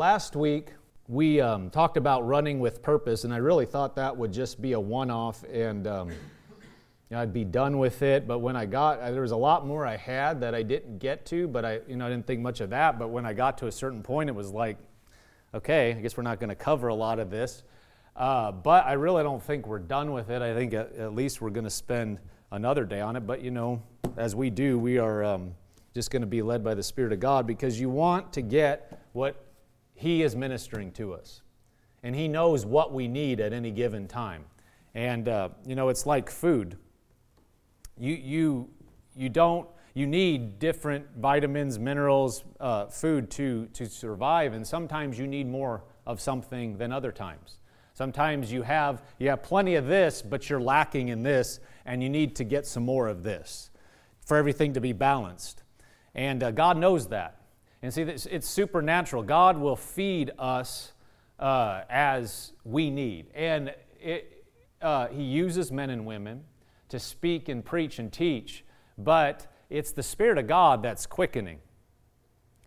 last week we um, talked about running with purpose, and I really thought that would just be a one off and um, I'd be done with it. But when I got, there was a lot more I had that I didn't get to, but I, you know, I didn't think much of that. But when I got to a certain point, it was like, okay, I guess we're not going to cover a lot of this. Uh, but I really don't think we're done with it. I think at, at least we're going to spend another day on it. But you know, as we do, we are um, just going to be led by the Spirit of God because you want to get what he is ministering to us. And He knows what we need at any given time. And, uh, you know, it's like food. You, you, you don't, you need different vitamins, minerals, uh, food to, to survive. And sometimes you need more of something than other times. Sometimes you have, you have plenty of this, but you're lacking in this, and you need to get some more of this for everything to be balanced. And uh, God knows that. And see, it's supernatural. God will feed us uh, as we need. And it, uh, He uses men and women to speak and preach and teach, but it's the Spirit of God that's quickening.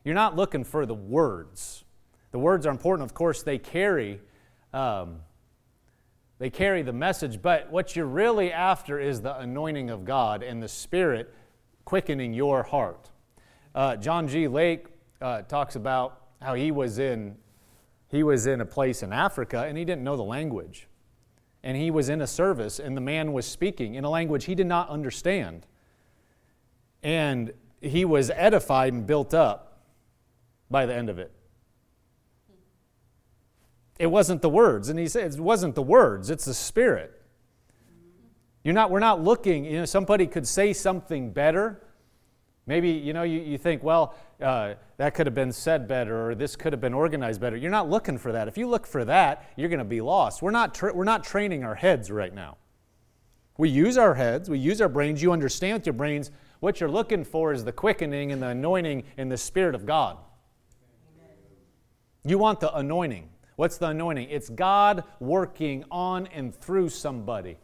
You're not looking for the words. The words are important, of course, they carry. Um, they carry the message, but what you're really after is the anointing of God and the Spirit quickening your heart. Uh, John G. Lake uh, talks about how he was in he was in a place in Africa and he didn't know the language. And he was in a service and the man was speaking in a language he did not understand. And he was edified and built up by the end of it. It wasn't the words. And he said it wasn't the words, it's the spirit. You're not, we're not looking, you know, somebody could say something better Maybe, you know, you, you think, well, uh, that could have been said better or this could have been organized better. You're not looking for that. If you look for that, you're going to be lost. We're not, tra- we're not training our heads right now. We use our heads, we use our brains. You understand with your brains. What you're looking for is the quickening and the anointing in the Spirit of God. Amen. You want the anointing. What's the anointing? It's God working on and through somebody.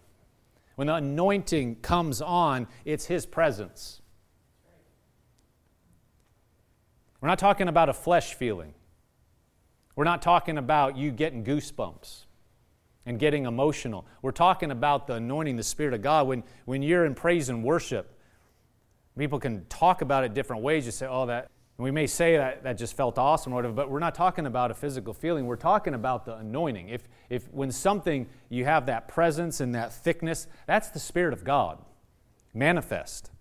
When the anointing comes on, it's His presence. We're not talking about a flesh feeling. We're not talking about you getting goosebumps and getting emotional. We're talking about the anointing, the Spirit of God. When, when you're in praise and worship, people can talk about it different ways. You say, oh, that, we may say that that just felt awesome or whatever, but we're not talking about a physical feeling. We're talking about the anointing. If, if when something, you have that presence and that thickness, that's the Spirit of God manifest.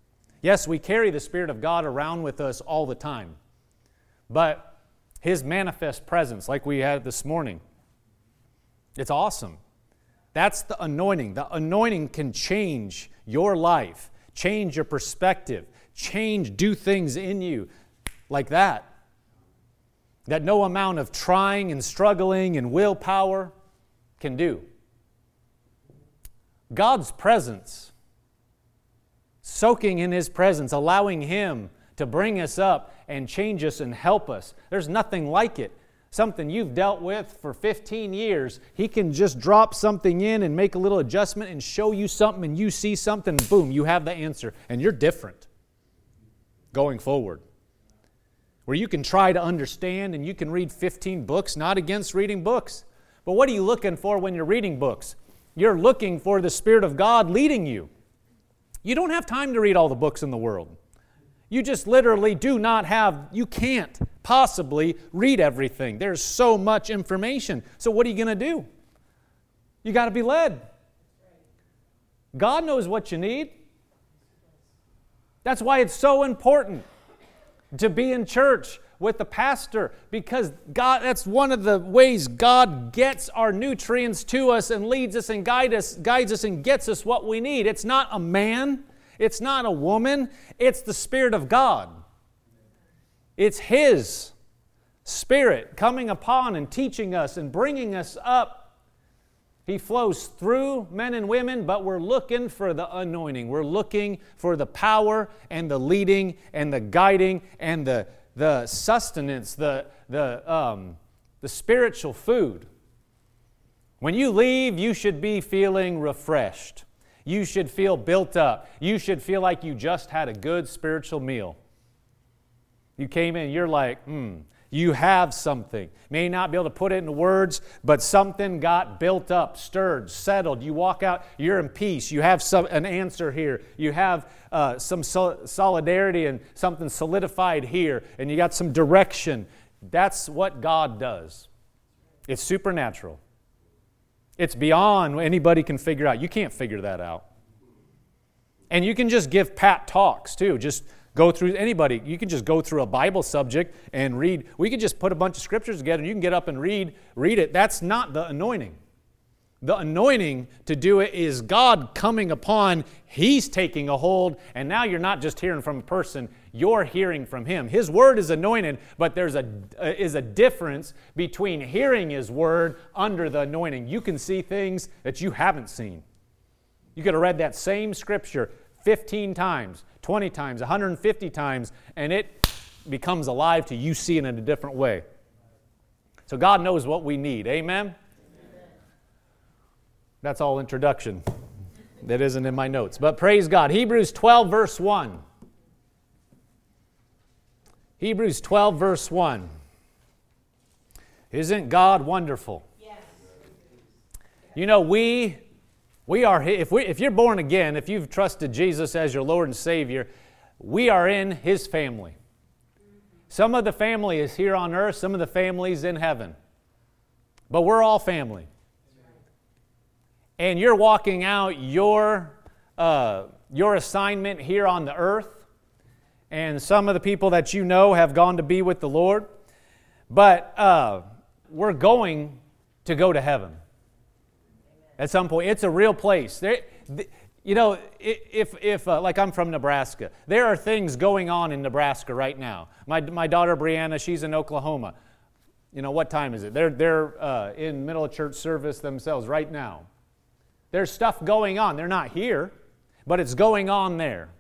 Yes, we carry the Spirit of God around with us all the time. But his manifest presence, like we had this morning, it's awesome. That's the anointing. The anointing can change your life, change your perspective, change, do things in you like that. That no amount of trying and struggling and willpower can do. God's presence, soaking in His presence, allowing Him to bring us up and change us and help us. There's nothing like it. Something you've dealt with for 15 years, He can just drop something in and make a little adjustment and show you something, and you see something, boom, you have the answer, and you're different going forward. Where you can try to understand and you can read 15 books, not against reading books. But what are you looking for when you're reading books? You're looking for the Spirit of God leading you. You don't have time to read all the books in the world. You just literally do not have, you can't possibly read everything. There's so much information. So, what are you going to do? You got to be led. God knows what you need. That's why it's so important to be in church with the pastor because God that's one of the ways God gets our nutrients to us and leads us and guides us guides us and gets us what we need. It's not a man, it's not a woman, it's the Spirit of God. It's His Spirit coming upon and teaching us and bringing us up. He flows through men and women, but we're looking for the anointing. We're looking for the power and the leading and the guiding and the, the sustenance, the, the, um, the spiritual food. When you leave, you should be feeling refreshed. You should feel built up. You should feel like you just had a good spiritual meal. You came in, you're like, hmm, You have something. May not be able to put it into words, but something got built up, stirred, settled. You walk out, you're in peace. You have some, an answer here. You have uh, some sol- solidarity and something solidified here, and you got some direction. That's what God does. It's supernatural. It's beyond anybody can figure out. You can't figure that out. And you can just give pat talks too. Just go through anybody. You can just go through a Bible subject and read. We could just put a bunch of scriptures together and you can get up and read read it. That's not the anointing. The anointing to do it is God coming upon, He's taking a hold, and now you're not just hearing from a person, you're hearing from Him. His word is anointed, but there's a, uh, is a difference between hearing His word under the anointing. You can see things that you haven't seen. You could have read that same scripture 15 times, 20 times, 150 times, and it becomes alive to you seeing it a different way. So God knows what we need. Amen? That's all introduction. That isn't in my notes. But praise God. Hebrews 12, verse 1. Hebrews 12, verse 1. Isn't God wonderful? Yes. You know, we we are if we if you're born again, if you've trusted Jesus as your Lord and Savior, we are in his family. Some of the family is here on earth, some of the families in heaven. But we're all family and you're walking out your, uh, your assignment here on the earth, and some of the people that you know have gone to be with the Lord, but uh, we're going to go to heaven at some point. It's a real place. There, you know, if, if uh, like I'm from Nebraska, there are things going on in Nebraska right now. My, my daughter Brianna, she's in Oklahoma. You know, what time is it? They're, they're uh, in middle of church service themselves right now. There's stuff going on. They're not here, but it's going on there.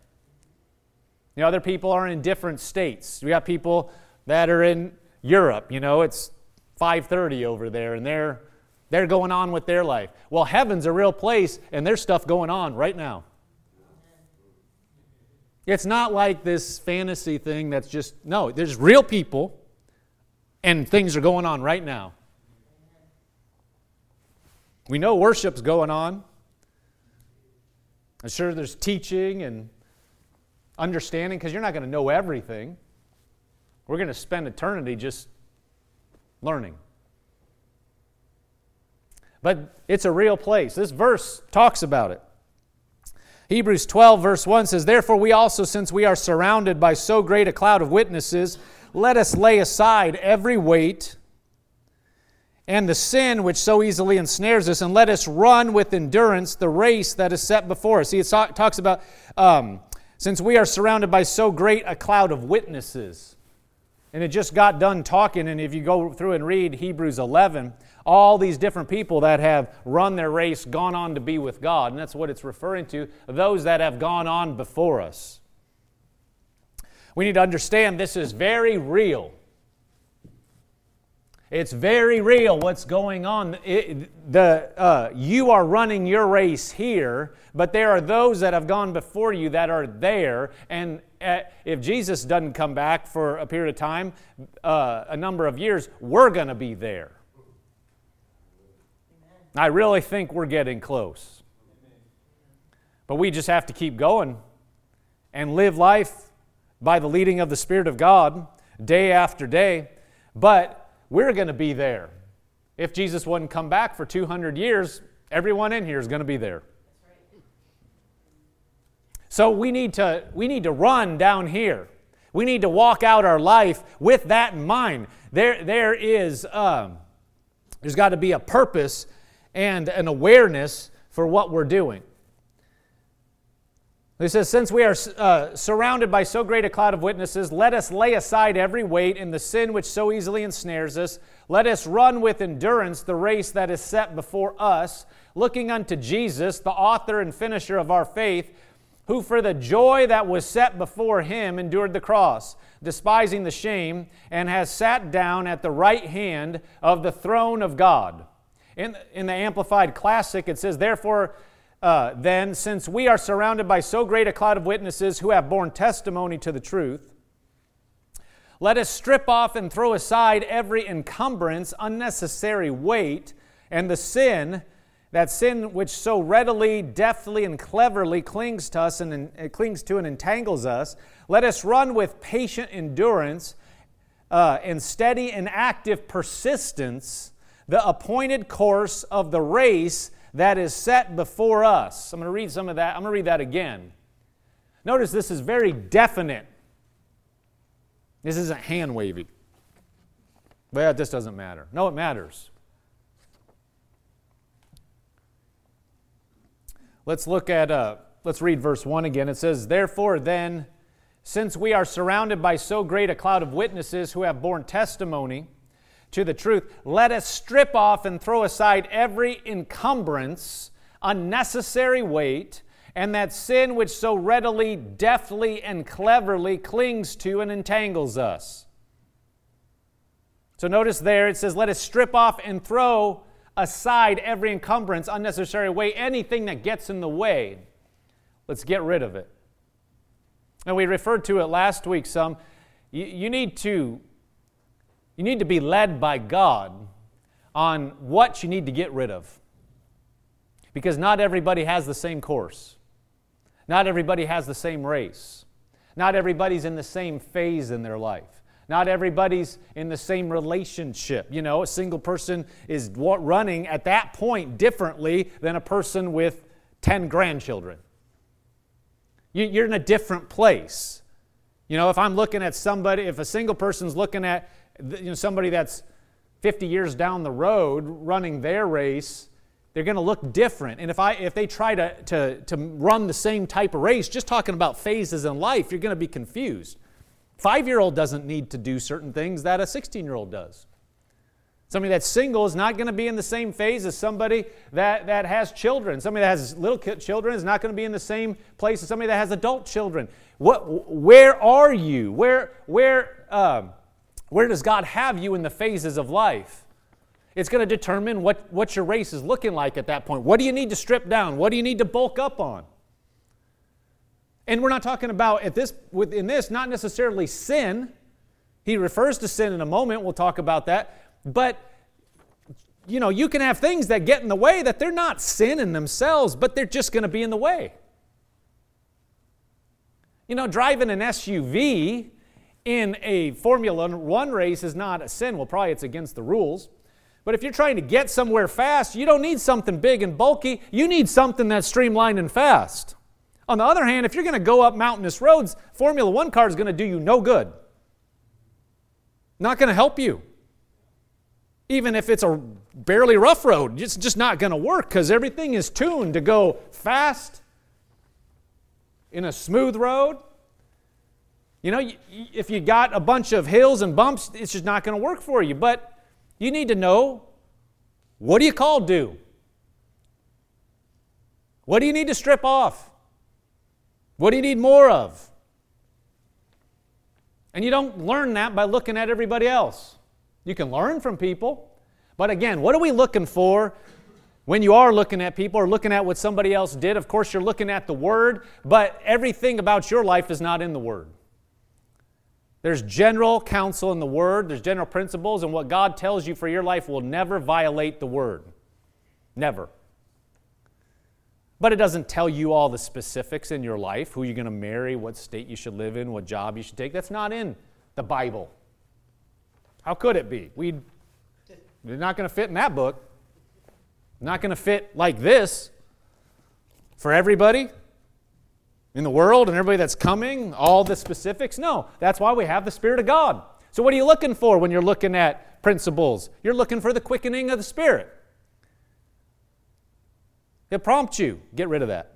The other people are in different states. We got people that are in Europe, you know, it's 5:30 over there and they're they're going on with their life. Well, heaven's a real place and there's stuff going on right now. It's not like this fantasy thing that's just no, there's real people and things are going on right now. We know worship's going on. I'm sure there's teaching and understanding because you're not going to know everything. We're going to spend eternity just learning. But it's a real place. This verse talks about it. Hebrews 12, verse 1 says, Therefore, we also, since we are surrounded by so great a cloud of witnesses, let us lay aside every weight and the sin which so easily ensnares us, and let us run with endurance the race that is set before us. See, it talks about um, since we are surrounded by so great a cloud of witnesses. And it just got done talking, and if you go through and read Hebrews 11, all these different people that have run their race, gone on to be with God, and that's what it's referring to those that have gone on before us. We need to understand this is very real. It's very real what's going on. It, the, uh, you are running your race here, but there are those that have gone before you that are there. And uh, if Jesus doesn't come back for a period of time, uh, a number of years, we're going to be there. I really think we're getting close. But we just have to keep going and live life by the leading of the Spirit of God day after day. But we're going to be there. If Jesus wouldn't come back for 200 years, everyone in here is going to be there. So we need to we need to run down here. We need to walk out our life with that in mind. There there is um, there's got to be a purpose and an awareness for what we're doing. He says, Since we are uh, surrounded by so great a cloud of witnesses, let us lay aside every weight and the sin which so easily ensnares us. Let us run with endurance the race that is set before us, looking unto Jesus, the author and finisher of our faith, who for the joy that was set before him endured the cross, despising the shame, and has sat down at the right hand of the throne of God. In, in the Amplified Classic, it says, Therefore, uh, then, since we are surrounded by so great a cloud of witnesses who have borne testimony to the truth, Let us strip off and throw aside every encumbrance, unnecessary weight, and the sin, that sin which so readily, deftly, and cleverly clings to us and, and clings to and entangles us. Let us run with patient endurance uh, and steady and active persistence the appointed course of the race that is set before us. I'm going to read some of that. I'm going to read that again. Notice this is very definite. This isn't hand wavy. Well, this doesn't matter. No, it matters. Let's look at, uh, let's read verse 1 again. It says, Therefore, then, since we are surrounded by so great a cloud of witnesses who have borne testimony to the truth, let us strip off and throw aside every encumbrance, unnecessary weight, and that sin which so readily, deftly, and cleverly clings to and entangles us. So notice there it says, Let us strip off and throw aside every encumbrance, unnecessary weight, anything that gets in the way. Let's get rid of it. And we referred to it last week some. You, need to you need to be led by God on what you need to get rid of. Because not everybody has the same course. Not everybody has the same race. Not everybody's in the same phase in their life. Not everybody's in the same relationship. You know, a single person is running at that point differently than a person with 10 grandchildren. You're in a different place. You know, if I'm looking at somebody, if a single person's looking at you know, somebody that's 50 years down the road running their race, they're going to look different. And if, I, if they try to, to, to run the same type of race, just talking about phases in life, you're going to be confused. Five year old doesn't need to do certain things that a 16 year old does. Somebody that's single is not going to be in the same phase as somebody that, that has children. Somebody that has little children is not going to be in the same place as somebody that has adult children. What, where are you? Where, where, um, where does God have you in the phases of life? It's going to determine what, what your race is looking like at that point. What do you need to strip down? What do you need to bulk up on? And we're not talking about at this within this not necessarily sin. He refers to sin in a moment. We'll talk about that. But you know, you can have things that get in the way that they're not sin in themselves, but they're just going to be in the way. You know, driving an SUV in a Formula One race is not a sin. Well, probably it's against the rules. But if you're trying to get somewhere fast, you don't need something big and bulky. You need something that's streamlined and fast. On the other hand, if you're going to go up mountainous roads, Formula One car is going to do you no good. Not going to help you. Even if it's a barely rough road, it's just not going to work because everything is tuned to go fast in a smooth road. You know, if you got a bunch of hills and bumps, it's just not going to work for you. But you need to know what do you call do? What do you need to strip off? What do you need more of? And you don't learn that by looking at everybody else. You can learn from people. But again, what are we looking for when you are looking at people or looking at what somebody else did? Of course, you're looking at the Word, but everything about your life is not in the Word. There's general counsel in the Word, there's general principles, and what God tells you for your life will never violate the Word. Never. But it doesn't tell you all the specifics in your life who you're going to marry, what state you should live in, what job you should take. That's not in the Bible. How could it be? we they're not going to fit in that book. Not going to fit like this for everybody in the world and everybody that's coming, all the specifics? No, that's why we have the Spirit of God. So, what are you looking for when you're looking at principles? You're looking for the quickening of the Spirit. He'll prompt you, get rid of that.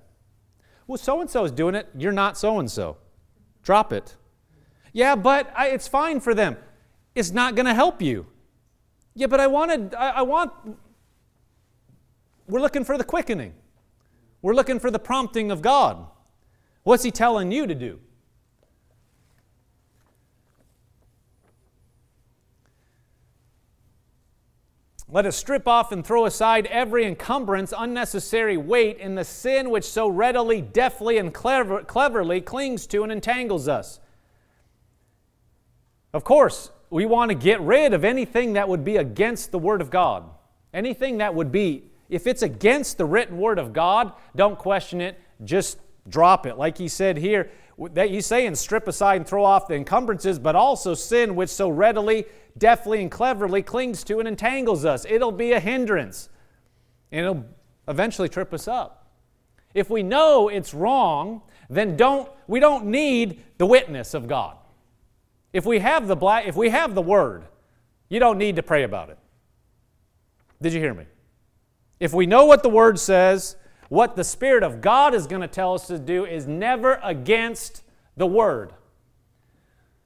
Well, so and so is doing it, you're not so and so. Drop it. Yeah, but I, it's fine for them. It's not going to help you. Yeah, but I wanted, I, I want, we're looking for the quickening. We're looking for the prompting of God. What's He telling you to do? Let us strip off and throw aside every encumbrance, unnecessary weight, and the sin which so readily, deftly, and clever, cleverly clings to and entangles us. Of course, we want to get rid of anything that would be against the Word of God. Anything that would be, if it's against the written Word of God, don't question it, just drop it. Like he said here, that he's saying strip aside and throw off the encumbrances, but also sin which so readily, deftly, and cleverly clings to and entangles us. It'll be a hindrance, and it'll eventually trip us up. If we know it's wrong, then don't we don't need the witness of God. If we have the black, if we have the word, you don't need to pray about it. Did you hear me? If we know what the word says, what the Spirit of God is going to tell us to do is never against the word.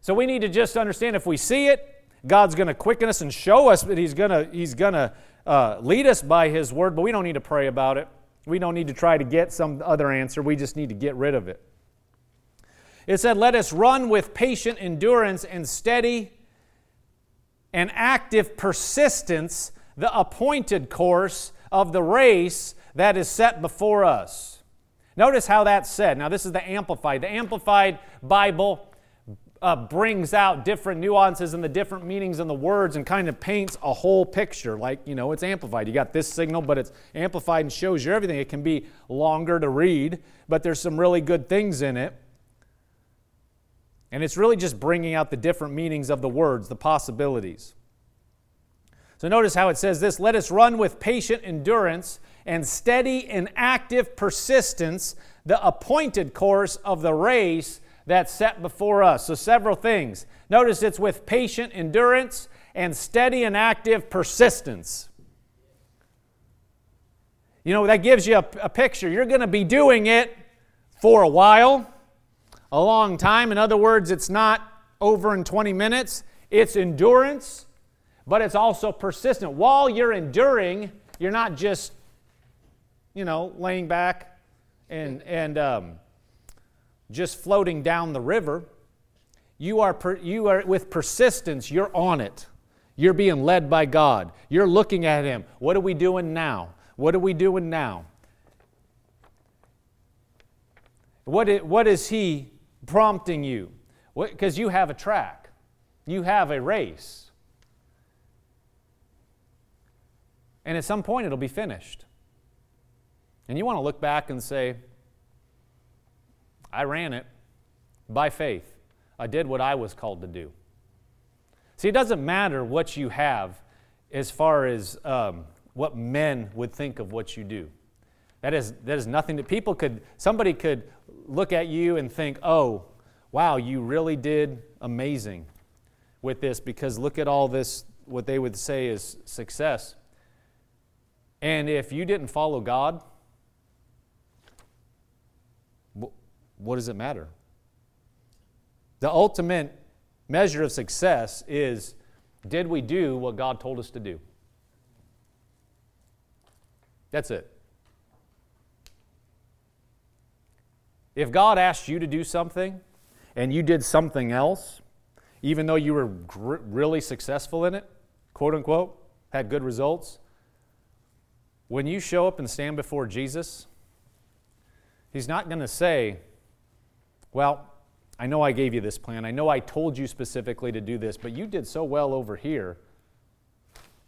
So we need to just understand if we see it, God's going to quicken us and show us that He's going to, he's going to uh, lead us by His word, but we don't need to pray about it. We don't need to try to get some other answer. We just need to get rid of it. It said, Let us run with patient endurance and steady and active persistence the appointed course of the race that is set before us. Notice how that's said. Now, this is the Amplified. The Amplified Bible uh, brings out different nuances and the different meanings in the words and kind of paints a whole picture. Like, you know, it's amplified. You got this signal, but it's amplified and shows you everything. It can be longer to read, but there's some really good things in it. And it's really just bringing out the different meanings of the words, the possibilities. So notice how it says this Let us run with patient endurance and steady and active persistence the appointed course of the race that's set before us. So, several things. Notice it's with patient endurance and steady and active persistence. You know, that gives you a, a picture. You're going to be doing it for a while a long time. In other words, it's not over in 20 minutes, it's endurance, but it's also persistent. While you're enduring, you're not just, you know, laying back and, and um, just floating down the river. You are, per, you are with persistence, you're on it. You're being led by God. You're looking at Him. What are we doing now? What are we doing now? What is, what is He prompting you? Because you have a track, you have a race. And at some point, it'll be finished. And you want to look back and say, I ran it by faith. I did what I was called to do. See, it doesn't matter what you have as far as um, what men would think of what you do. That is, that is nothing that people could, somebody could look at you and think, oh, wow, you really did amazing with this because look at all this, what they would say is success. And if you didn't follow God, what does it matter? The ultimate measure of success is did we do what God told us to do? That's it. If God asked you to do something and you did something else, even though you were gr- really successful in it, quote unquote, had good results, when you show up and stand before Jesus, He's not going to say, Well, I know I gave you this plan. I know I told you specifically to do this, but you did so well over here.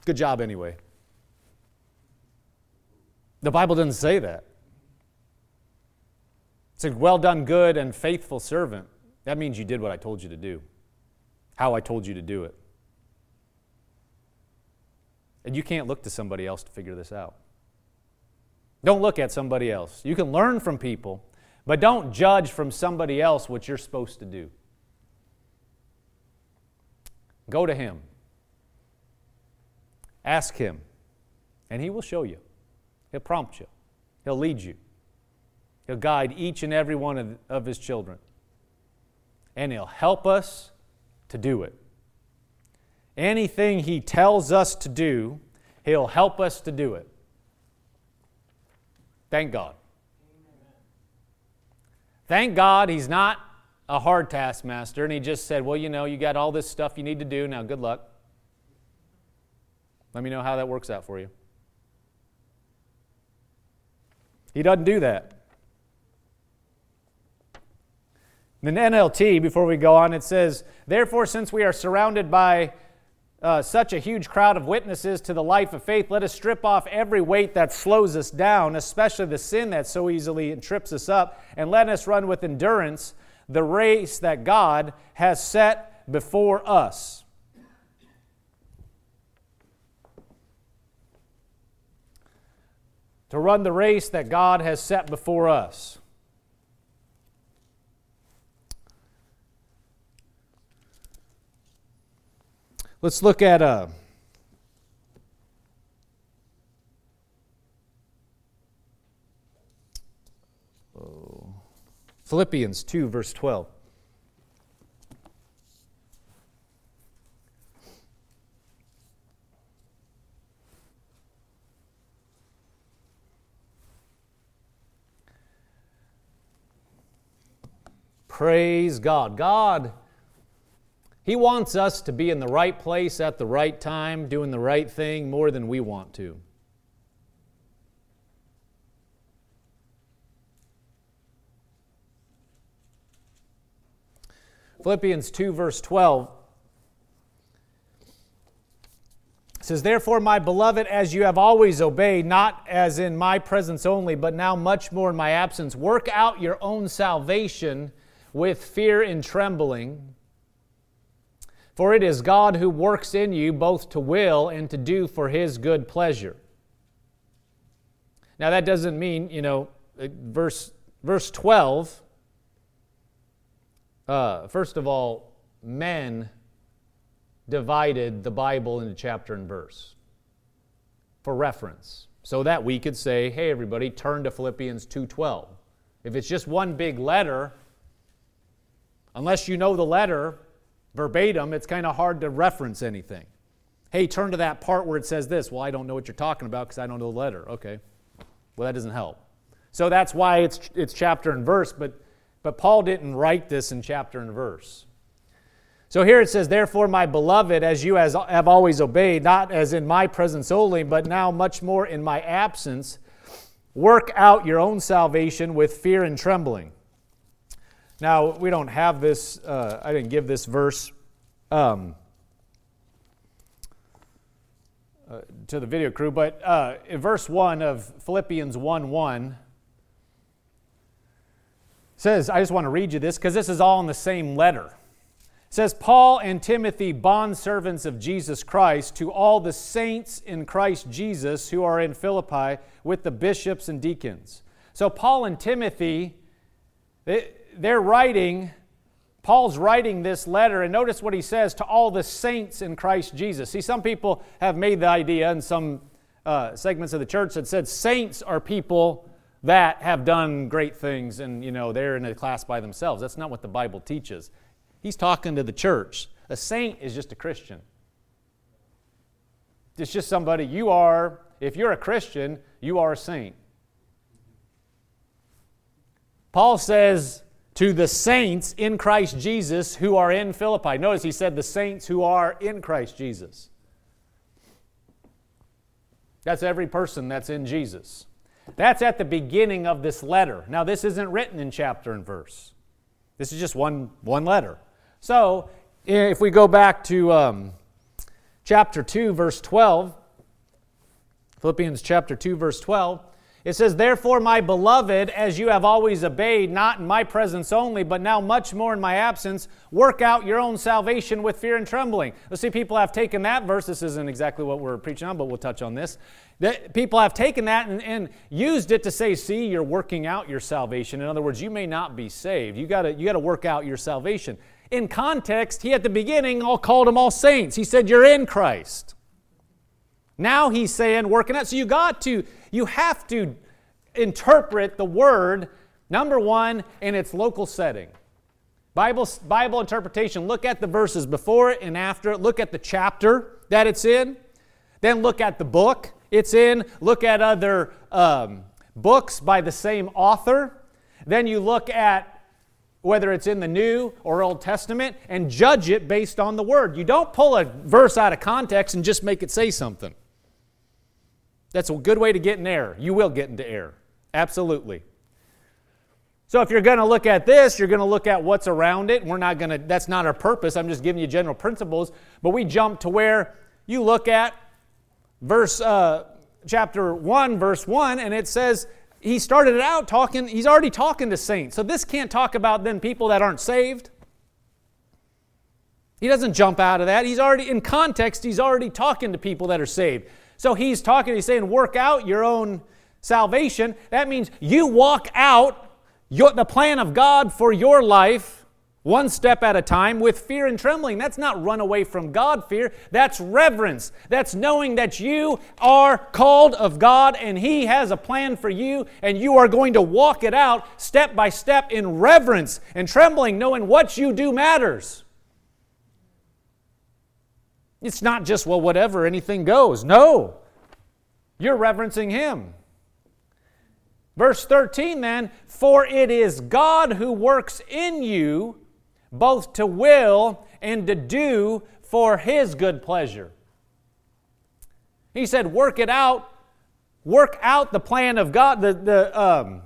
Good job anyway. The Bible doesn't say that. It's a well done, good, and faithful servant. That means you did what I told you to do, how I told you to do it. And you can't look to somebody else to figure this out. Don't look at somebody else. You can learn from people, but don't judge from somebody else what you're supposed to do. Go to Him. Ask Him, and He will show you. He'll prompt you, He'll lead you. He'll guide each and every one of, of His children. And He'll help us to do it. Anything He tells us to do, He'll help us to do it. Thank God. Thank God He's not a hard taskmaster and He just said, Well, you know, you got all this stuff you need to do. Now, good luck. Let me know how that works out for you. He doesn't do that. In NLT, before we go on, it says, Therefore, since we are surrounded by uh, such a huge crowd of witnesses to the life of faith, let us strip off every weight that slows us down, especially the sin that so easily trips us up, and let us run with endurance the race that God has set before us. To run the race that God has set before us. Let's look at uh, Philippians 2, verse 12. Praise God. God he wants us to be in the right place at the right time, doing the right thing more than we want to. Philippians 2, verse 12 says, Therefore, my beloved, as you have always obeyed, not as in my presence only, but now much more in my absence, work out your own salvation with fear and trembling. For it is God who works in you both to will and to do for his good pleasure. Now, that doesn't mean, you know, uh, verse, verse 12, uh, first of all, men divided the Bible into chapter and verse for reference so that we could say hey everybody turn to philippians 2.12 if it's just one big letter unless you know the letter verbatim, it's kind of hard to reference anything. Hey, turn to that part where it says this. Well, I don't know what you're talking about because I don't know the letter. Okay. Well, that doesn't help. So that's why it's, it's chapter and verse, but, but Paul didn't write this in chapter and verse. So here it says, Therefore, my beloved, as you as, have always obeyed, not as in my presence only, but now much more in my absence, work out your own salvation with fear and trembling. Now, we don't have this, uh, I didn't give this verse um, uh, to the video crew, but uh, in verse 1 of Philippians 1 1 says, I just want to read you this because this is all in the same letter. It says, Paul and Timothy, bondservants of Jesus Christ, to all the saints in Christ Jesus who are in Philippi with the bishops and deacons. So, Paul and Timothy, they, they're writing, Paul's writing this letter, and notice what he says to all the saints in Christ Jesus. See, some people have made the idea in some uh, segments of the church that said saints are people that have done great things and, you know, they're in a class by themselves. That's not what the Bible teaches. He's talking to the church. A saint is just a Christian. It's just somebody you are, if you're a Christian, you are a saint. Paul says, to the saints in Christ Jesus who are in Philippi. Notice he said the saints who are in Christ Jesus. That's every person that's in Jesus. That's at the beginning of this letter. Now, this isn't written in chapter and verse, this is just one, one letter. So, if we go back to um, chapter 2, verse 12, Philippians chapter 2, verse 12, it says, Therefore, my beloved, as you have always obeyed, not in my presence only, but now much more in my absence, work out your own salvation with fear and trembling. Let's see, people have taken that verse. This isn't exactly what we're preaching on, but we'll touch on this. That people have taken that and, and used it to say, See, you're working out your salvation. In other words, you may not be saved. You got you to work out your salvation. In context, he at the beginning all called them all saints. He said, You're in Christ. Now he's saying, working out. So you got to, you have to interpret the word, number one, in its local setting. Bible, Bible interpretation, look at the verses before it and after it. Look at the chapter that it's in. Then look at the book it's in. Look at other um, books by the same author. Then you look at whether it's in the New or Old Testament and judge it based on the Word. You don't pull a verse out of context and just make it say something. That's a good way to get in error. You will get into error. Absolutely. So if you're going to look at this, you're going to look at what's around it. We're not going to, that's not our purpose. I'm just giving you general principles. But we jump to where you look at verse, uh, chapter 1, verse 1, and it says, he started it out talking, he's already talking to saints. So this can't talk about then people that aren't saved. He doesn't jump out of that. He's already, in context, he's already talking to people that are saved. So he's talking, he's saying, work out your own salvation. That means you walk out your, the plan of God for your life one step at a time with fear and trembling. That's not run away from God fear. That's reverence. That's knowing that you are called of God and He has a plan for you and you are going to walk it out step by step in reverence and trembling, knowing what you do matters. It's not just, well, whatever, anything goes. No. You're reverencing Him. Verse 13 then, for it is God who works in you both to will and to do for his good pleasure. He said, work it out, work out the plan of God, the, the, um,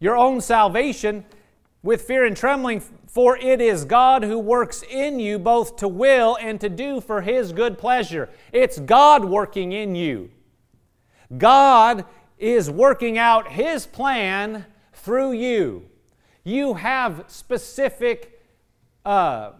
your own salvation with fear and trembling, for it is God who works in you both to will and to do for his good pleasure. It's God working in you. God is working out His plan through you. You have specific, uh,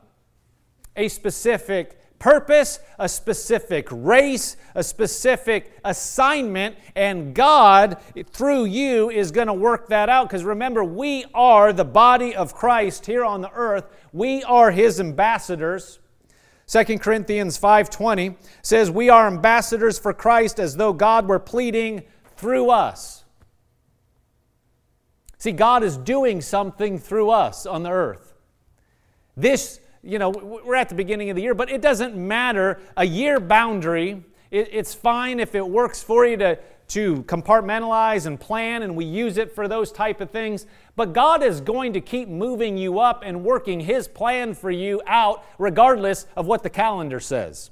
a specific purpose, a specific race, a specific assignment, and God, through you, is going to work that out. Because remember, we are the body of Christ here on the earth. We are His ambassadors. 2 Corinthians 5:20 says we are ambassadors for Christ as though God were pleading through us. See, God is doing something through us on the earth. This, you know, we're at the beginning of the year, but it doesn't matter. A year boundary, it's fine if it works for you to, to compartmentalize and plan, and we use it for those type of things. But God is going to keep moving you up and working His plan for you out, regardless of what the calendar says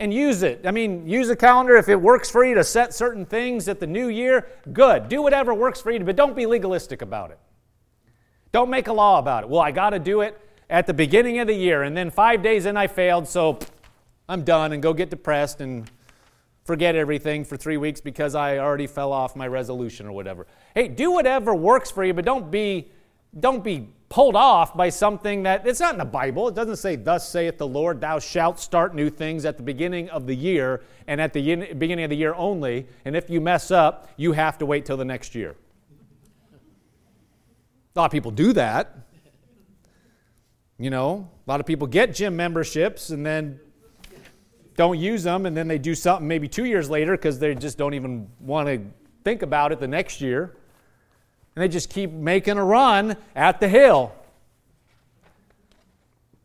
and use it. I mean, use a calendar if it works for you to set certain things at the new year, good. Do whatever works for you, but don't be legalistic about it. Don't make a law about it. Well, I got to do it at the beginning of the year, and then five days in I failed, so I'm done, and go get depressed and forget everything for three weeks because I already fell off my resolution or whatever. Hey, do whatever works for you, but don't be don't be pulled off by something that it's not in the Bible. It doesn't say, Thus saith the Lord, thou shalt start new things at the beginning of the year and at the beginning of the year only. And if you mess up, you have to wait till the next year. A lot of people do that. You know, a lot of people get gym memberships and then don't use them, and then they do something maybe two years later because they just don't even want to think about it the next year. And they just keep making a run at the hill.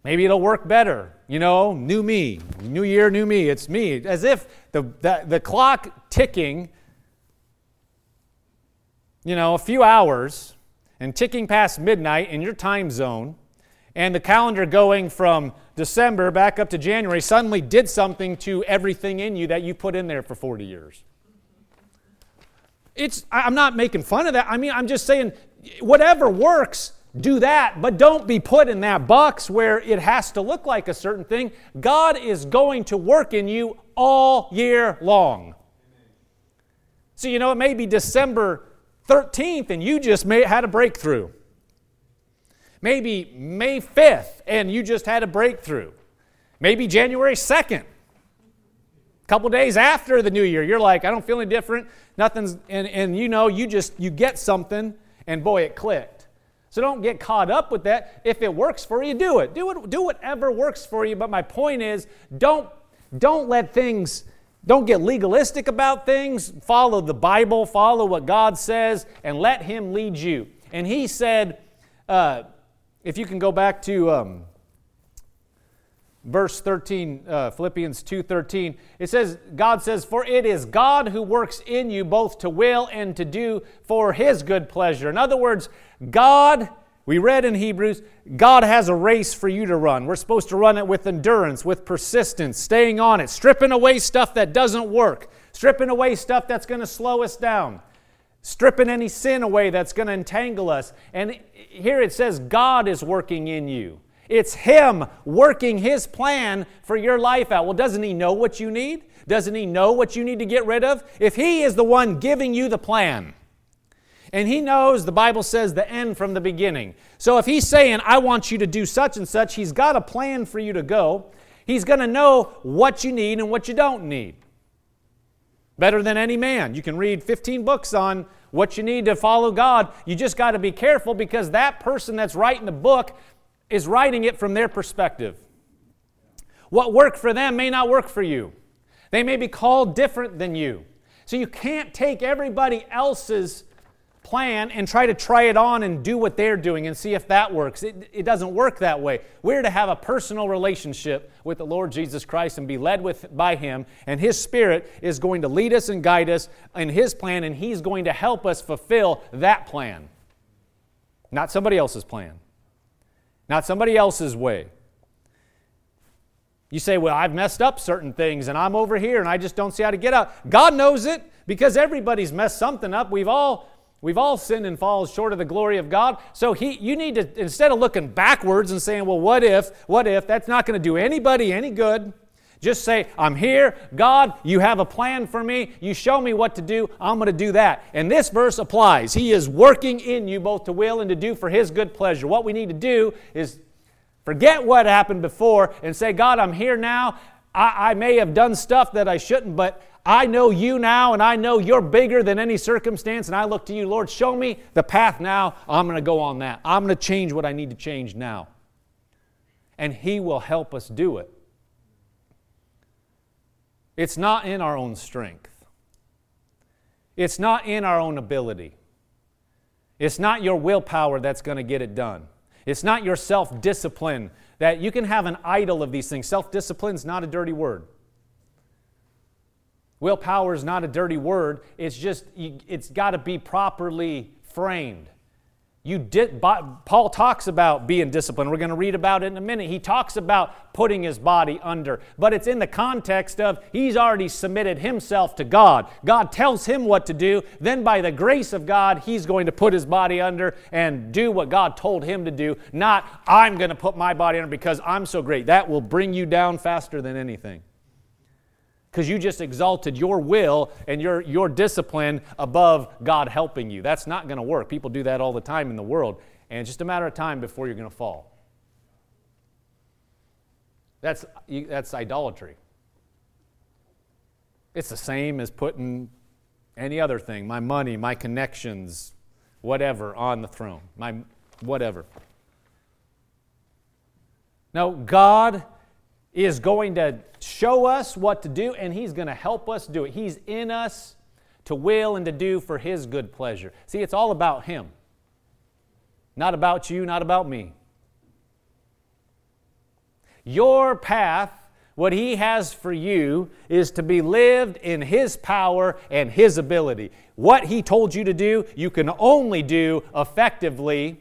Maybe it'll work better. You know, new me, new year, new me. It's me. As if the, the, the clock ticking, you know, a few hours and ticking past midnight in your time zone, and the calendar going from December back up to January suddenly did something to everything in you that you put in there for 40 years. It's, I'm not making fun of that. I mean, I'm just saying, whatever works, do that, but don't be put in that box where it has to look like a certain thing. God is going to work in you all year long. So, you know, it may be December 13th and you just may, had a breakthrough. Maybe May 5th and you just had a breakthrough. Maybe January 2nd A couple days after the new year you're like i don't feel any different. Nothing's and, and you know you just you get something and boy it clicked. So don't get caught up with that. If it works for you do it. Do it do whatever works for you but my point is don't don't let things don't get legalistic about things. Follow the bible follow what god says and let him lead you. And he said uh, if you can go back to um, verse 13 uh, philippians 2.13 it says god says for it is god who works in you both to will and to do for his good pleasure. In other words god we read in hebrews god has a race for you to run. We're supposed to run it with endurance with persistence staying on it stripping away stuff that doesn't work stripping away stuff that's going to slow us down stripping any sin away that's going to entangle us. And here it says, God is working in you. It's Him working His plan for your life out. Well, doesn't He know what you need? Doesn't He know what you need to get rid of? If He is the one giving you the plan, and He knows, the Bible says, the end from the beginning. So if He's saying, I want you to do such and such, He's got a plan for you to go. He's going to know what you need and what you don't need. Better than any man. You can read 15 books on what you need to follow God. You just got to be careful because that person that's writing the book is writing it from their perspective. What worked for them may not work for you. They may be called different than you. So you can't take everybody else's plan and try to try it on and do what they're doing and see if that works. It, it doesn't work that way. We're to have a personal relationship with the Lord Jesus Christ and be led with, by Him, and His Spirit is going to lead us and guide us in His plan, and He's going to help us fulfill that plan. Not somebody else's plan, not somebody else's way. You say, Well, I've messed up certain things and I'm over here and I just don't see how to get out. God knows it because everybody's messed something up. We've all We've all sinned and fallen short of the glory of God. So he, you need to, instead of looking backwards and saying, well, what if, what if, that's not going to do anybody any good. Just say, I'm here. God, you have a plan for me. You show me what to do. I'm going to do that. And this verse applies. He is working in you both to will and to do for His good pleasure. What we need to do is forget what happened before and say, God, I'm here now. I, I may have done stuff that I shouldn't, but I know you now, and I know you're bigger than any circumstance, and I look to you, Lord, show me the path now. I'm going to go on that. I'm going to change what I need to change now. And He will help us do it. It's not in our own strength, it's not in our own ability. It's not your willpower that's going to get it done. It's not your self discipline that you can have an idol of these things. Self discipline is not a dirty word. Willpower is not a dirty word. It's just, it's got to be properly framed. You did, Paul talks about being disciplined. We're going to read about it in a minute. He talks about putting his body under, but it's in the context of he's already submitted himself to God. God tells him what to do. Then, by the grace of God, he's going to put his body under and do what God told him to do. Not, I'm going to put my body under because I'm so great. That will bring you down faster than anything because you just exalted your will and your, your discipline above God helping you. That's not going to work. People do that all the time in the world, and it's just a matter of time before you're going to fall. That's, that's idolatry. It's the same as putting any other thing, my money, my connections, whatever, on the throne, my whatever. No, God is going to show us what to do, and He's going to help us do it. He's in us to will and to do for His good pleasure. See, it's all about Him, not about you, not about me. Your path, what He has for you, is to be lived in His power and His ability. What He told you to do, you can only do effectively.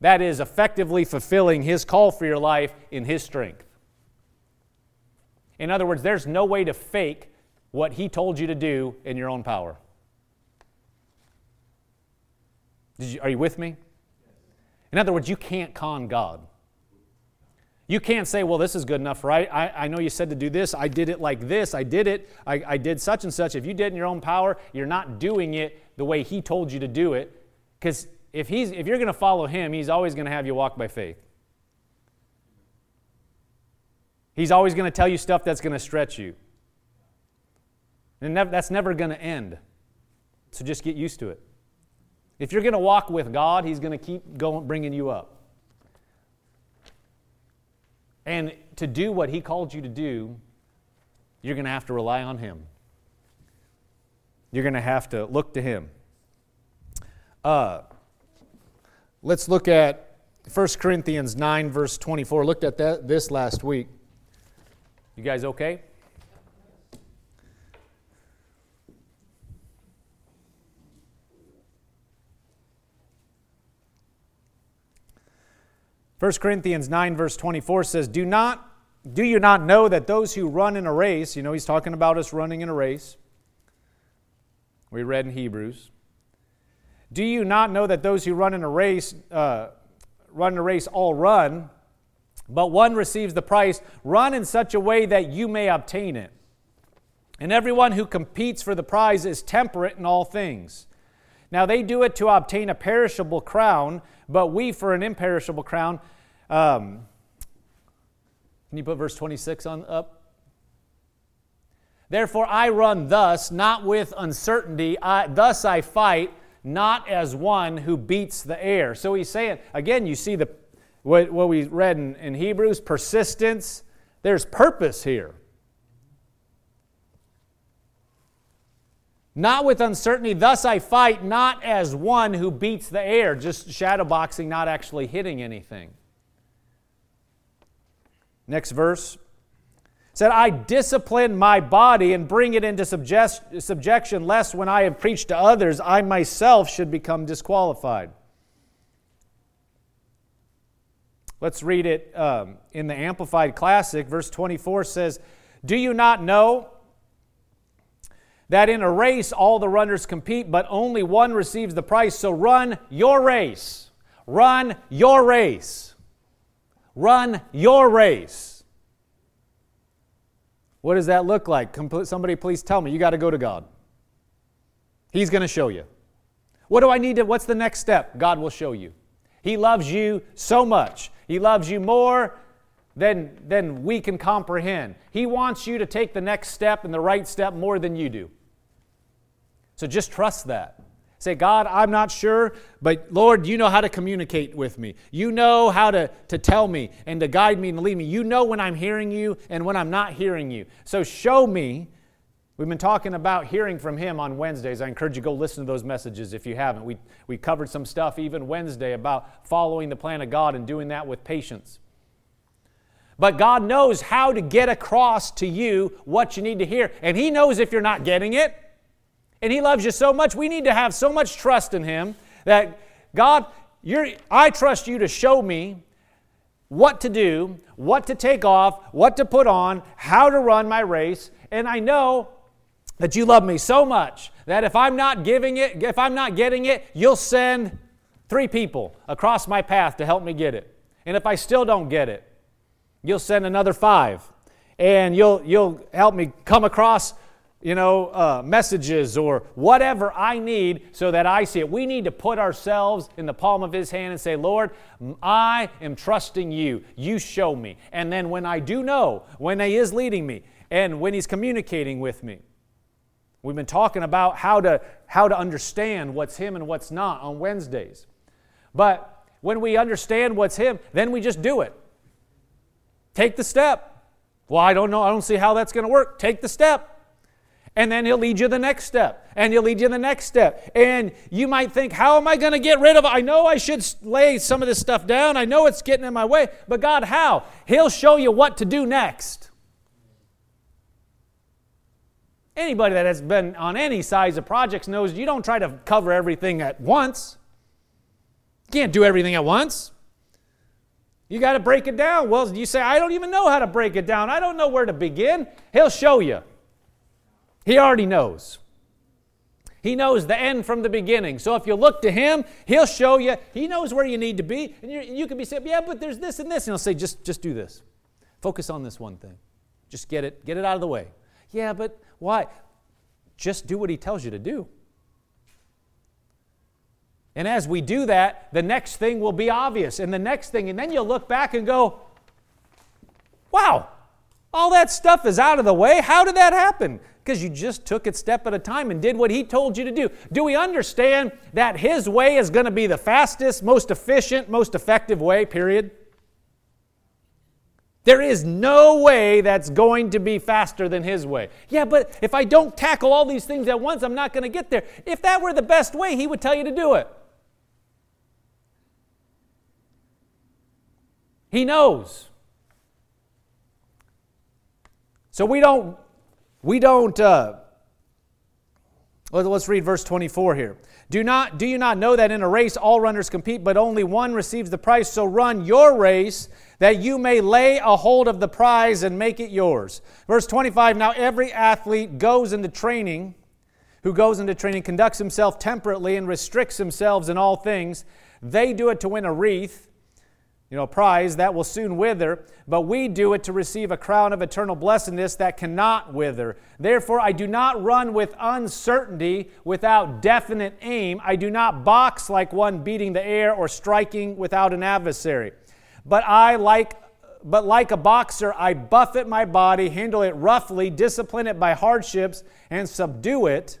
That is, effectively fulfilling His call for your life in His strength. In other words, there's no way to fake what He told you to do in your own power. You, are you with me? In other words, you can't con God. You can't say, well, this is good enough, right? I, I know you said to do this. I did it like this. I did it. I, I did such and such. If you did in your own power, you're not doing it the way He told you to do it. Because if, he's, if you're going to follow Him, He's always going to have you walk by faith. He's always going to tell you stuff that's going to stretch you. And that's never going to end. So just get used to it. If you're going to walk with God, He's going to keep going, bringing you up. And to do what He called you to do, you're going to have to rely on Him. You're going to have to look to Him. Uh, let's look at 1 Corinthians 9, verse 24. Looked at that, this last week. You guys okay? First Corinthians 9 verse 24 says, "Do not do you not know that those who run in a race, you know he's talking about us running in a race. We read in Hebrews. Do you not know that those who run in a race, uh, run a race all run, but one receives the prize? Run in such a way that you may obtain it. And everyone who competes for the prize is temperate in all things. Now they do it to obtain a perishable crown, but we for an imperishable crown. Um, can you put verse 26 on up? Therefore I run thus, not with uncertainty. I, thus I fight, not as one who beats the air. So he's saying, again, you see the what, what we read in, in Hebrews, persistence. There's purpose here. Not with uncertainty, thus I fight, not as one who beats the air, just shadowboxing, not actually hitting anything. Next verse said, I discipline my body and bring it into subject, subjection, lest when I have preached to others, I myself should become disqualified. Let's read it um, in the Amplified Classic. Verse 24 says, Do you not know that in a race all the runners compete, but only one receives the prize? So run your race. Run your race. Run your race. What does that look like? Somebody please tell me. You got to go to God. He's going to show you. What do I need to, what's the next step? God will show you. He loves you so much. He loves you more than, than we can comprehend. He wants you to take the next step and the right step more than you do. So just trust that. Say, God, I'm not sure, but Lord, you know how to communicate with me. You know how to, to tell me and to guide me and lead me. You know when I'm hearing you and when I'm not hearing you. So show me. We've been talking about hearing from Him on Wednesdays. I encourage you to go listen to those messages if you haven't. We, we covered some stuff even Wednesday about following the plan of God and doing that with patience. But God knows how to get across to you what you need to hear. And He knows if you're not getting it. And He loves you so much. We need to have so much trust in Him that God, you're, I trust you to show me what to do, what to take off, what to put on, how to run my race. And I know that you love me so much that if I'm not giving it, if I'm not getting it, you'll send three people across my path to help me get it. And if I still don't get it, you'll send another five. And you'll, you'll help me come across you know, uh, messages or whatever I need so that I see it. We need to put ourselves in the palm of His hand and say, Lord, I am trusting you. You show me. And then when I do know, when He is leading me, and when He's communicating with me, we've been talking about how to, how to understand what's Him and what's not on Wednesdays. But when we understand what's Him, then we just do it. Take the step. Well, I don't know. I don't see how that's going to work. Take the step. And then he'll lead you the next step, and he'll lead you the next step. And you might think, How am I going to get rid of it? I know I should lay some of this stuff down. I know it's getting in my way. But God, how? He'll show you what to do next. Anybody that has been on any size of projects knows you don't try to cover everything at once. You can't do everything at once. You got to break it down. Well, you say, I don't even know how to break it down. I don't know where to begin. He'll show you. He already knows. He knows the end from the beginning. So if you look to Him, He'll show you. He knows where you need to be. And you, you can be saying, yeah, but there's this and this. And He'll say, just, just do this. Focus on this one thing. Just get it, get it out of the way. Yeah, but why? Just do what He tells you to do. And as we do that, the next thing will be obvious. And the next thing, and then you'll look back and go, wow, all that stuff is out of the way. How did that happen? because you just took it step at a time and did what He told you to do. Do we understand that His way is going to be the fastest, most efficient, most effective way, period? There is no way that's going to be faster than His way. Yeah, but if I don't tackle all these things at once, I'm not going to get there. If that were the best way, He would tell you to do it. He knows. So we don't we don't, uh, let's read verse 24 here. Do, not, do you not know that in a race all runners compete, but only one receives the prize? So run your race that you may lay a hold of the prize and make it yours. Verse 25 Now every athlete goes into training who goes into training conducts himself temperately and restricts himself in all things. They do it to win a wreath, you know, prize that will soon wither, but we do it to receive a crown of eternal blessedness that cannot wither. Therefore, I do not run with uncertainty without definite aim. I do not box like one beating the air or striking without an adversary. But I like but like a boxer, I buffet my body, handle it roughly, discipline it by hardships, and subdue it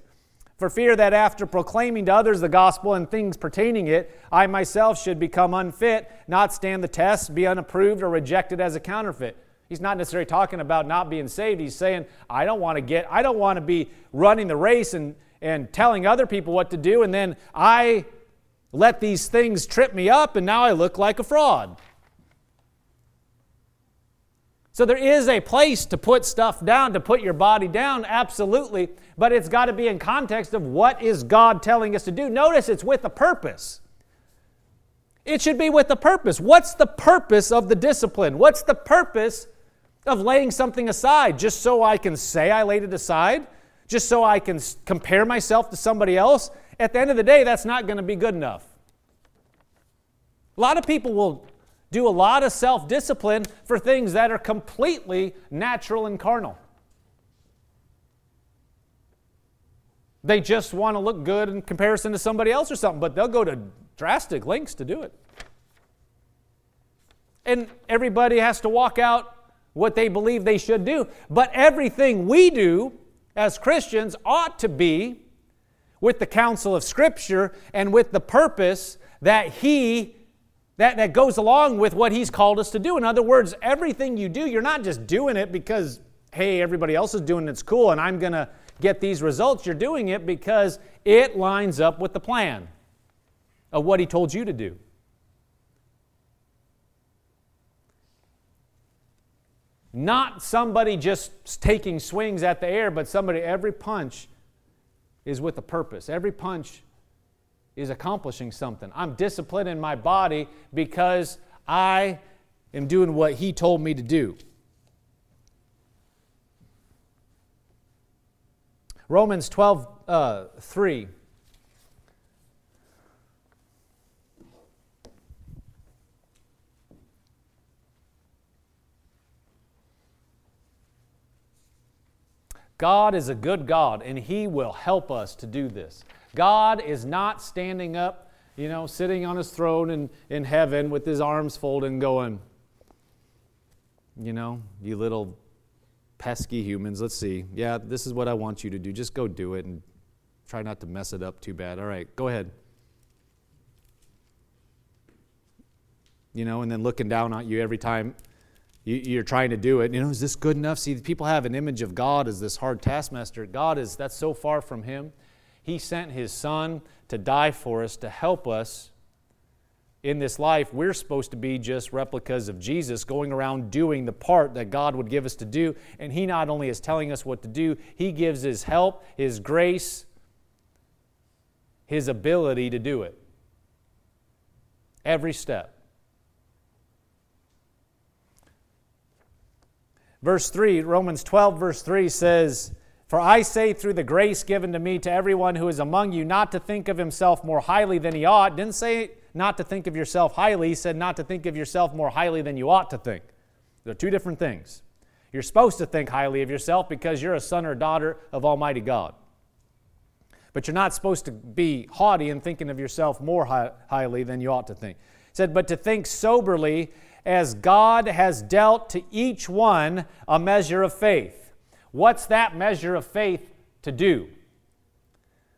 for fear that after proclaiming to others the gospel and things pertaining it, I myself should become unfit, not stand the test, be unapproved, or rejected as a counterfeit. He's not necessarily talking about not being saved. He's saying, I don't want to get, I don't want to be running the race and, and telling other people what to do, and then I let these things trip me up, and now I look like a fraud. So there is a place to put stuff down, to put your body down, absolutely, but it's got to be in context of what is God telling us to do. Notice it's with a purpose. It should be with a purpose. What's the purpose of the discipline? What's the purpose of laying something aside? Just so I can say I laid it aside? Just so I can compare myself to somebody else? At the end of the day, that's not going to be good enough. A lot of people will do a lot of self discipline for things that are completely natural and carnal. They just want to look good in comparison to somebody else or something, but they'll go to drastic lengths to do it. And everybody has to walk out what they believe they should do. But everything we do as Christians ought to be with the counsel of Scripture and with the purpose that He that, that goes along with what He's called us to do. In other words, everything you do, you're not just doing it because, hey, everybody else is doing it, it's cool, and I'm going to get these results. You're doing it because it lines up with the plan of what He told you to do. Not somebody just taking swings at the air, but somebody, every punch is with a purpose. Every punch is accomplishing something. I'm disciplining my body because I am doing what He told me to do. Romans 12, uh, 3. God is a good God, and He will help us to do this. God is not standing up, you know, sitting on his throne in, in heaven with his arms folded and going, you know, you little pesky humans, let's see. Yeah, this is what I want you to do. Just go do it and try not to mess it up too bad. All right, go ahead. You know, and then looking down at you every time you're trying to do it. You know, is this good enough? See, people have an image of God as this hard taskmaster. God is, that's so far from Him. He sent His Son to die for us, to help us in this life. We're supposed to be just replicas of Jesus, going around doing the part that God would give us to do. And He not only is telling us what to do, He gives His help, His grace, His ability to do it. Every step. Verse 3, Romans 12, verse 3 says, for I say through the grace given to me to everyone who is among you not to think of himself more highly than he ought. Didn't say not to think of yourself highly, he said not to think of yourself more highly than you ought to think. They're two different things. You're supposed to think highly of yourself because you're a son or daughter of Almighty God. But you're not supposed to be haughty in thinking of yourself more high, highly than you ought to think. He said, but to think soberly as God has dealt to each one a measure of faith. What's that measure of faith to do?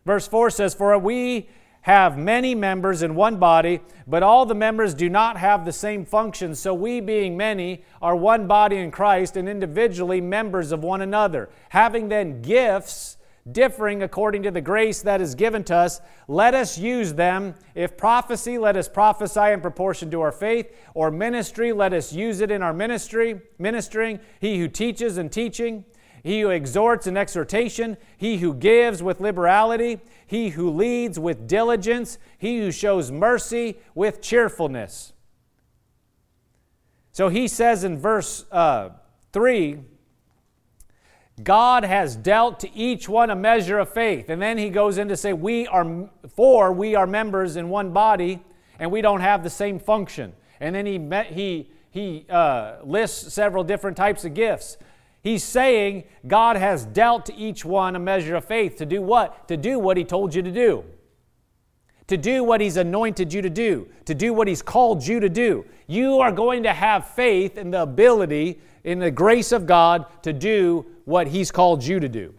Verse 4 says, For we have many members in one body, but all the members do not have the same function. So we, being many, are one body in Christ and individually members of one another. Having then gifts differing according to the grace that is given to us, let us use them. If prophecy, let us prophesy in proportion to our faith, or ministry, let us use it in our ministry, ministering. He who teaches and teaching he who exhorts in exhortation, he who gives with liberality, he who leads with diligence, he who shows mercy with cheerfulness. So he says in verse uh, 3 God has dealt to each one a measure of faith. And then he goes in to say, We are, for we are members in one body, and we don't have the same function. And then he, met, he, he uh, lists several different types of gifts. He's saying God has dealt to each one a measure of faith to do what? To do what he told you to do. To do what he's anointed you to do. To do what he's called you to do. You are going to have faith in the ability, in the grace of God to do what he's called you to do.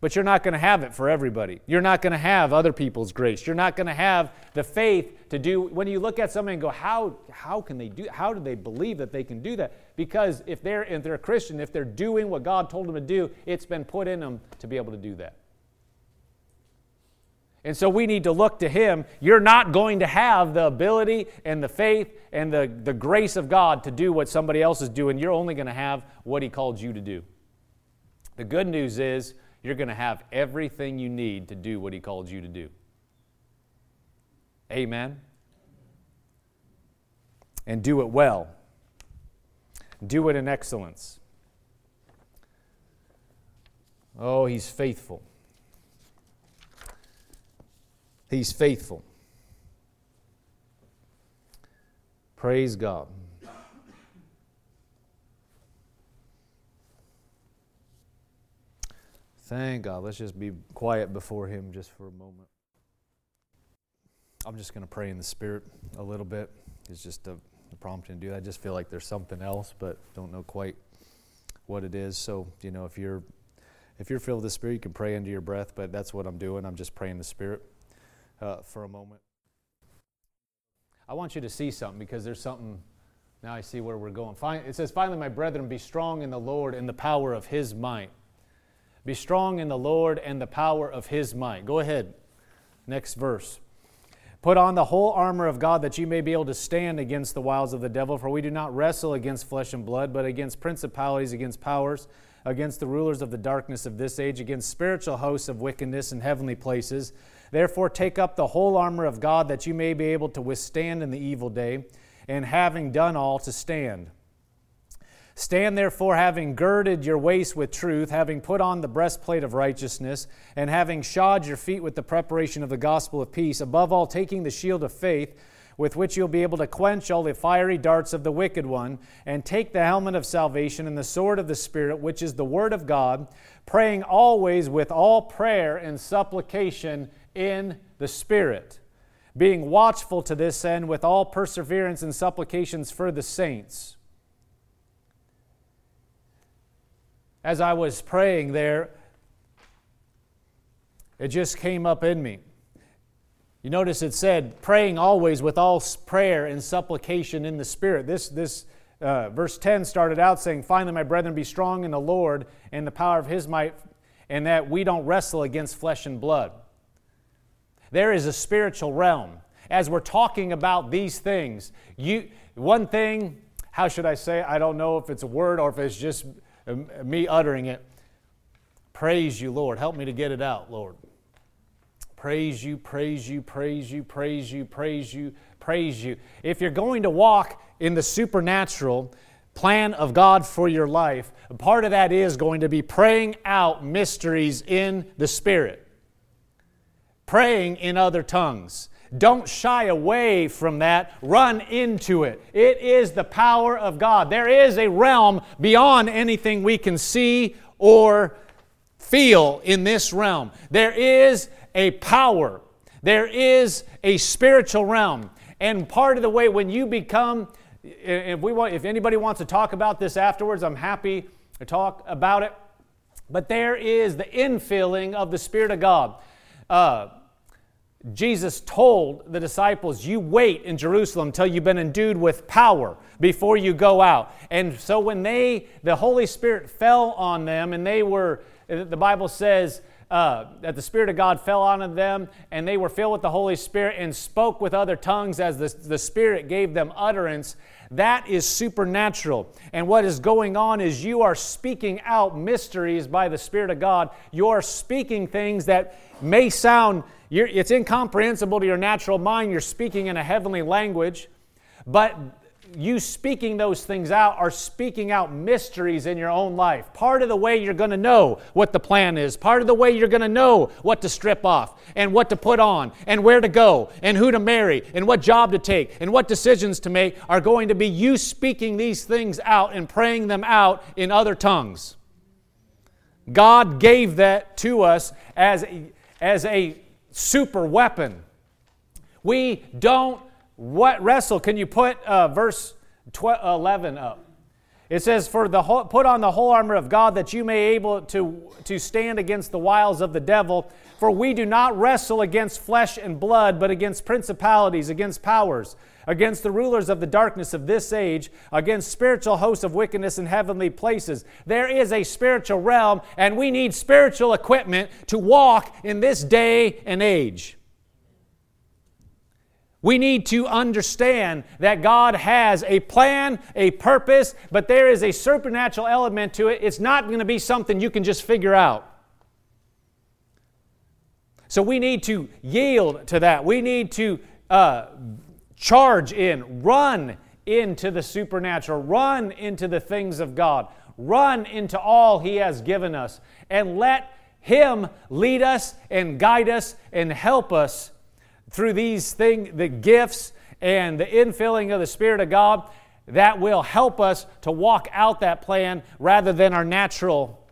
But you're not going to have it for everybody. You're not going to have other people's grace. You're not going to have the faith to do. When you look at somebody and go, how, how can they do? How do they believe that they can do that? Because if they're if they're a Christian, if they're doing what God told them to do, it's been put in them to be able to do that. And so we need to look to Him. You're not going to have the ability and the faith and the, the grace of God to do what somebody else is doing. You're only going to have what He called you to do. The good news is you're going to have everything you need to do what He called you to do. Amen. And do it well, do it in excellence. Oh, He's faithful. He's faithful. Praise God. Thank God. Let's just be quiet before Him just for a moment. I'm just going to pray in the Spirit a little bit. It's just a, a prompting to do that. I just feel like there's something else, but don't know quite what it is. So, you know, if you're if you're filled with the Spirit, you can pray under your breath, but that's what I'm doing. I'm just praying the Spirit uh, for a moment. I want you to see something because there's something. Now I see where we're going. It says, Finally, my brethren, be strong in the Lord and the power of his might. Be strong in the Lord and the power of his might. Go ahead. Next verse. Put on the whole armor of God that you may be able to stand against the wiles of the devil, for we do not wrestle against flesh and blood, but against principalities, against powers, against the rulers of the darkness of this age, against spiritual hosts of wickedness in heavenly places. Therefore, take up the whole armor of God that you may be able to withstand in the evil day, and having done all, to stand. Stand therefore, having girded your waist with truth, having put on the breastplate of righteousness, and having shod your feet with the preparation of the gospel of peace, above all, taking the shield of faith, with which you'll be able to quench all the fiery darts of the wicked one, and take the helmet of salvation and the sword of the Spirit, which is the word of God, praying always with all prayer and supplication in the Spirit, being watchful to this end with all perseverance and supplications for the saints as I was praying there, it just came up in me. You notice it said, praying always with all prayer and supplication in the Spirit. This, this uh, verse 10 started out saying, Finally, my brethren, be strong in the Lord and the power of his might, and that we don't wrestle against flesh and blood. There is a spiritual realm. As we're talking about these things, you, one thing, how should I say? I don't know if it's a word or if it's just me uttering it. Praise you, Lord. Help me to get it out, Lord. Praise you, praise you, praise you, praise you, praise you, praise you. If you're going to walk in the supernatural plan of God for your life, part of that is going to be praying out mysteries in the Spirit, praying in other tongues. Don't shy away from that. Run into it. It is the power of God. There is a realm beyond anything we can see or feel in this realm. There is a power, there is a spiritual realm. And part of the way when you become, if, we want, if anybody wants to talk about this afterwards, I'm happy to talk about it. But there is the infilling of the Spirit of God. Uh, Jesus told the disciples, You wait in Jerusalem until you've been endued with power before you go out. And so when they, the Holy Spirit fell on them, and they were, the Bible says, uh, that the Spirit of God fell on them, and they were filled with the Holy Spirit and spoke with other tongues as the, the Spirit gave them utterance. That is supernatural. And what is going on is you are speaking out mysteries by the Spirit of God. You are speaking things that may sound it's incomprehensible to your natural mind. You're speaking in a heavenly language, but you speaking those things out are speaking out mysteries in your own life. Part of the way you're going to know what the plan is, part of the way you're going to know what to strip off and what to put on and where to go and who to marry and what job to take and what decisions to make are going to be you speaking these things out and praying them out in other tongues. God gave that to us as a, as a super weapon. We don't what wrestle? Can you put uh, verse 12, 11 up? It says, "For the whole, put on the whole armor of God that you may able to to stand against the wiles of the devil. For we do not wrestle against flesh and blood, but against principalities, against powers, against the rulers of the darkness of this age, against spiritual hosts of wickedness in heavenly places. There is a spiritual realm, and we need spiritual equipment to walk in this day and age." We need to understand that God has a plan, a purpose, but there is a supernatural element to it. It's not going to be something you can just figure out. So we need to yield to that. We need to uh, charge in, run into the supernatural, run into the things of God, run into all He has given us, and let Him lead us and guide us and help us through these things, the gifts and the infilling of the Spirit of God, that will help us to walk out that plan rather than our natural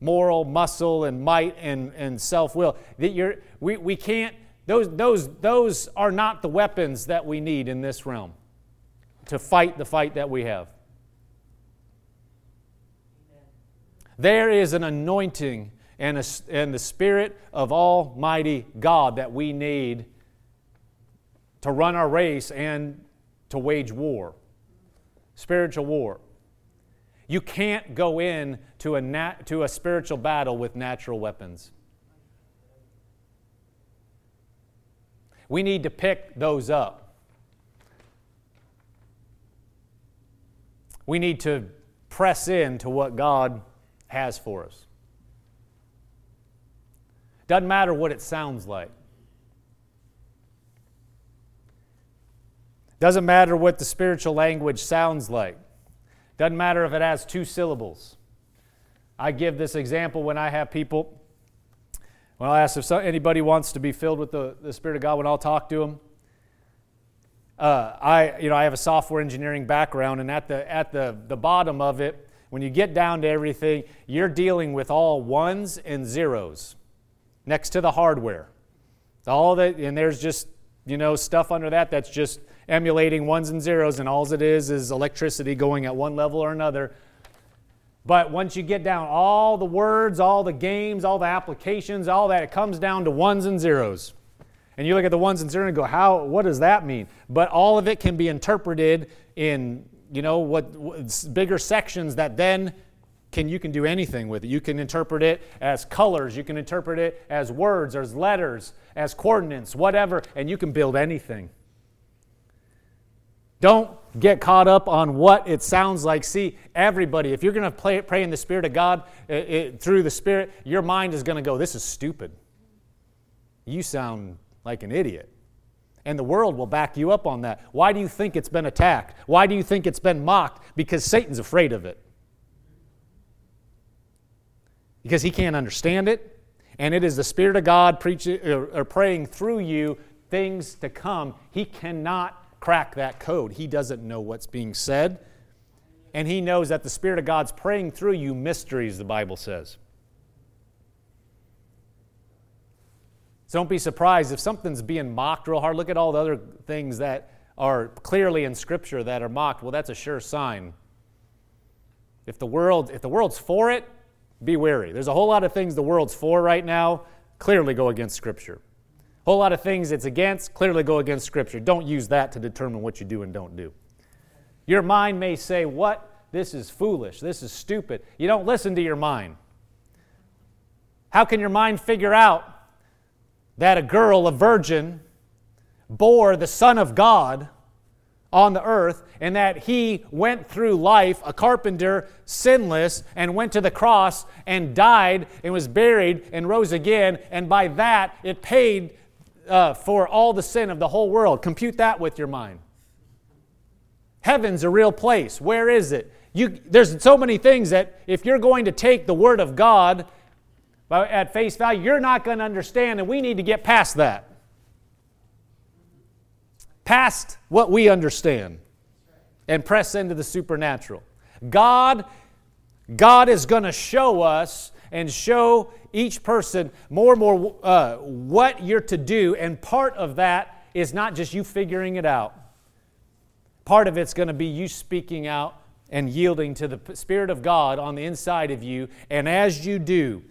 moral muscle and might and, and self-will. That you're, we, we can't, those, those, those are not the weapons that we need in this realm to fight the fight that we have. There is an anointing and, a, and the Spirit of Almighty God that we need to run our race and to wage war, spiritual war. You can't go in to a, nat- to a spiritual battle with natural weapons. We need to pick those up. We need to press in to what God has for us. Doesn't matter what it sounds like. Doesn't matter what the spiritual language sounds like. Doesn't matter if it has two syllables. I give this example when I have people, when I ask if anybody wants to be filled with the, the Spirit of God, when I'll talk to them. Uh, I, you know, I have a software engineering background, and at the, at the, the bottom of it, when you get down to everything, you're dealing with all ones and zeros next to the hardware. All that, and there's just, you know, stuff under that that's just emulating ones and zeros, and all it is is electricity going at one level or another. But once you get down all the words, all the games, all the applications, all that, it comes down to ones and zeros. And you look at the ones and zeros and go, how, what does that mean? But all of it can be interpreted in, you know, what, what bigger sections that then can you can do anything with it. You can interpret it as colors, you can interpret it as words, as letters, as coordinates, whatever, and you can build anything. Don't get caught up on what it sounds like. See, everybody, if you're going to pray in the Spirit of God it, it, through the Spirit, your mind is going to go, This is stupid. You sound like an idiot. And the world will back you up on that. Why do you think it's been attacked? Why do you think it's been mocked? Because Satan's afraid of it because he can't understand it. And it is the Spirit of God preaching or, eh, or praying through you things to come. He cannot crack that code. He doesn't know what's being said. And he knows that the Spirit of God's praying through you mysteries, the Bible says. So don't be surprised if something's being mocked real hard. Look at all the other things that are clearly in Scripture that are mocked. Well, that's a sure sign. If the world, if the world's for it, be wary. There's a whole lot of things the world's for right now, clearly go against Scripture. Whole lot of things it's against, clearly go against Scripture. Don't use that to determine what you do and don't do. Your mind may say, What? This is foolish. This is stupid. You don't listen to your mind. How can your mind figure out that a girl, a virgin, bore the Son of God? on the earth, and that he went through life, a carpenter, sinless, and went to the cross and died and was buried and rose again, and by that it paid uh, for all the sin of the whole world. Compute that with your mind. Heaven's a real place. Where is it? You, there's so many things that if you're going to take the Word of God at face value, you're not going to understand, and we need to get past that. Past what we understand and press into the supernatural. God, God is going to show us and show each person more and more uh, what you're to do, and part of that is not just you figuring it out. Part of it's going to be you speaking out and yielding to the Spirit of God on the inside of you. And as you do,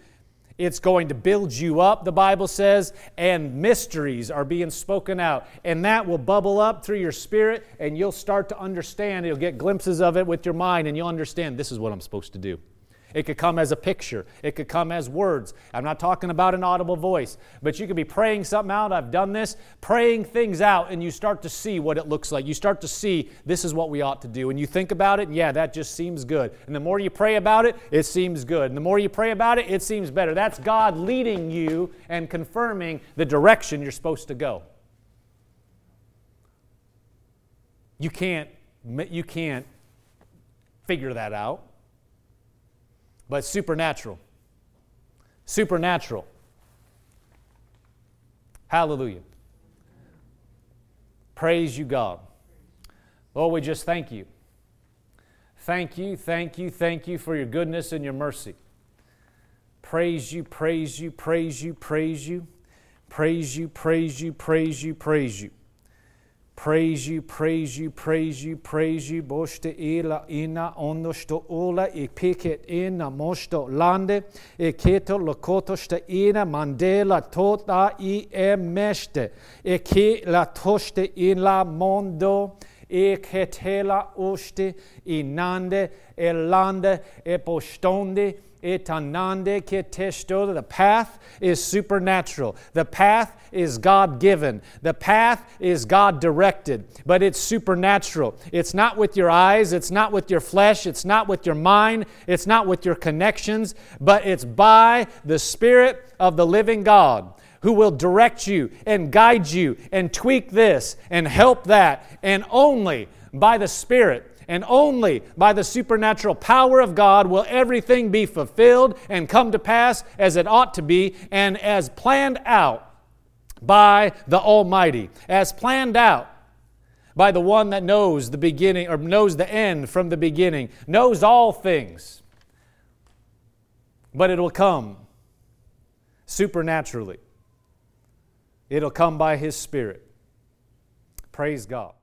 it's going to build you up, the Bible says, and mysteries are being spoken out. And that will bubble up through your spirit, and you'll start to understand. You'll get glimpses of it with your mind, and you'll understand this is what I'm supposed to do. It could come as a picture. It could come as words. I'm not talking about an audible voice, but you could be praying something out. I've done this, praying things out, and you start to see what it looks like. You start to see this is what we ought to do. And you think about it, and yeah, that just seems good. And the more you pray about it, it seems good. And the more you pray about it, it seems better. That's God leading you and confirming the direction you're supposed to go. You can't, you can't figure that out but supernatural. Supernatural. Hallelujah. Praise you, God. Lord, we just thank you. Thank you, thank you, thank you for your goodness and your mercy. Praise you, praise you, praise you, praise you, praise you, praise you, praise you, praise you. Praise you, praise you, praise you, praise you. Boste ila ina ondosto ola e piket ina mosto lande. E keto lokoto sta ina mandela tota i e meste e ke la toste in la mondo. E ketela oste inande e lande e postonde Itanande. The path is supernatural. The path is God given. The path is God directed, but it's supernatural. It's not with your eyes, it's not with your flesh, it's not with your mind, it's not with your connections, but it's by the Spirit of the living God who will direct you and guide you and tweak this and help that, and only by the Spirit and only by the supernatural power of God will everything be fulfilled and come to pass as it ought to be and as planned out by the Almighty, as planned out by the one that knows the beginning or knows the end from the beginning, knows all things. But it will come supernaturally, it'll come by His Spirit. Praise God.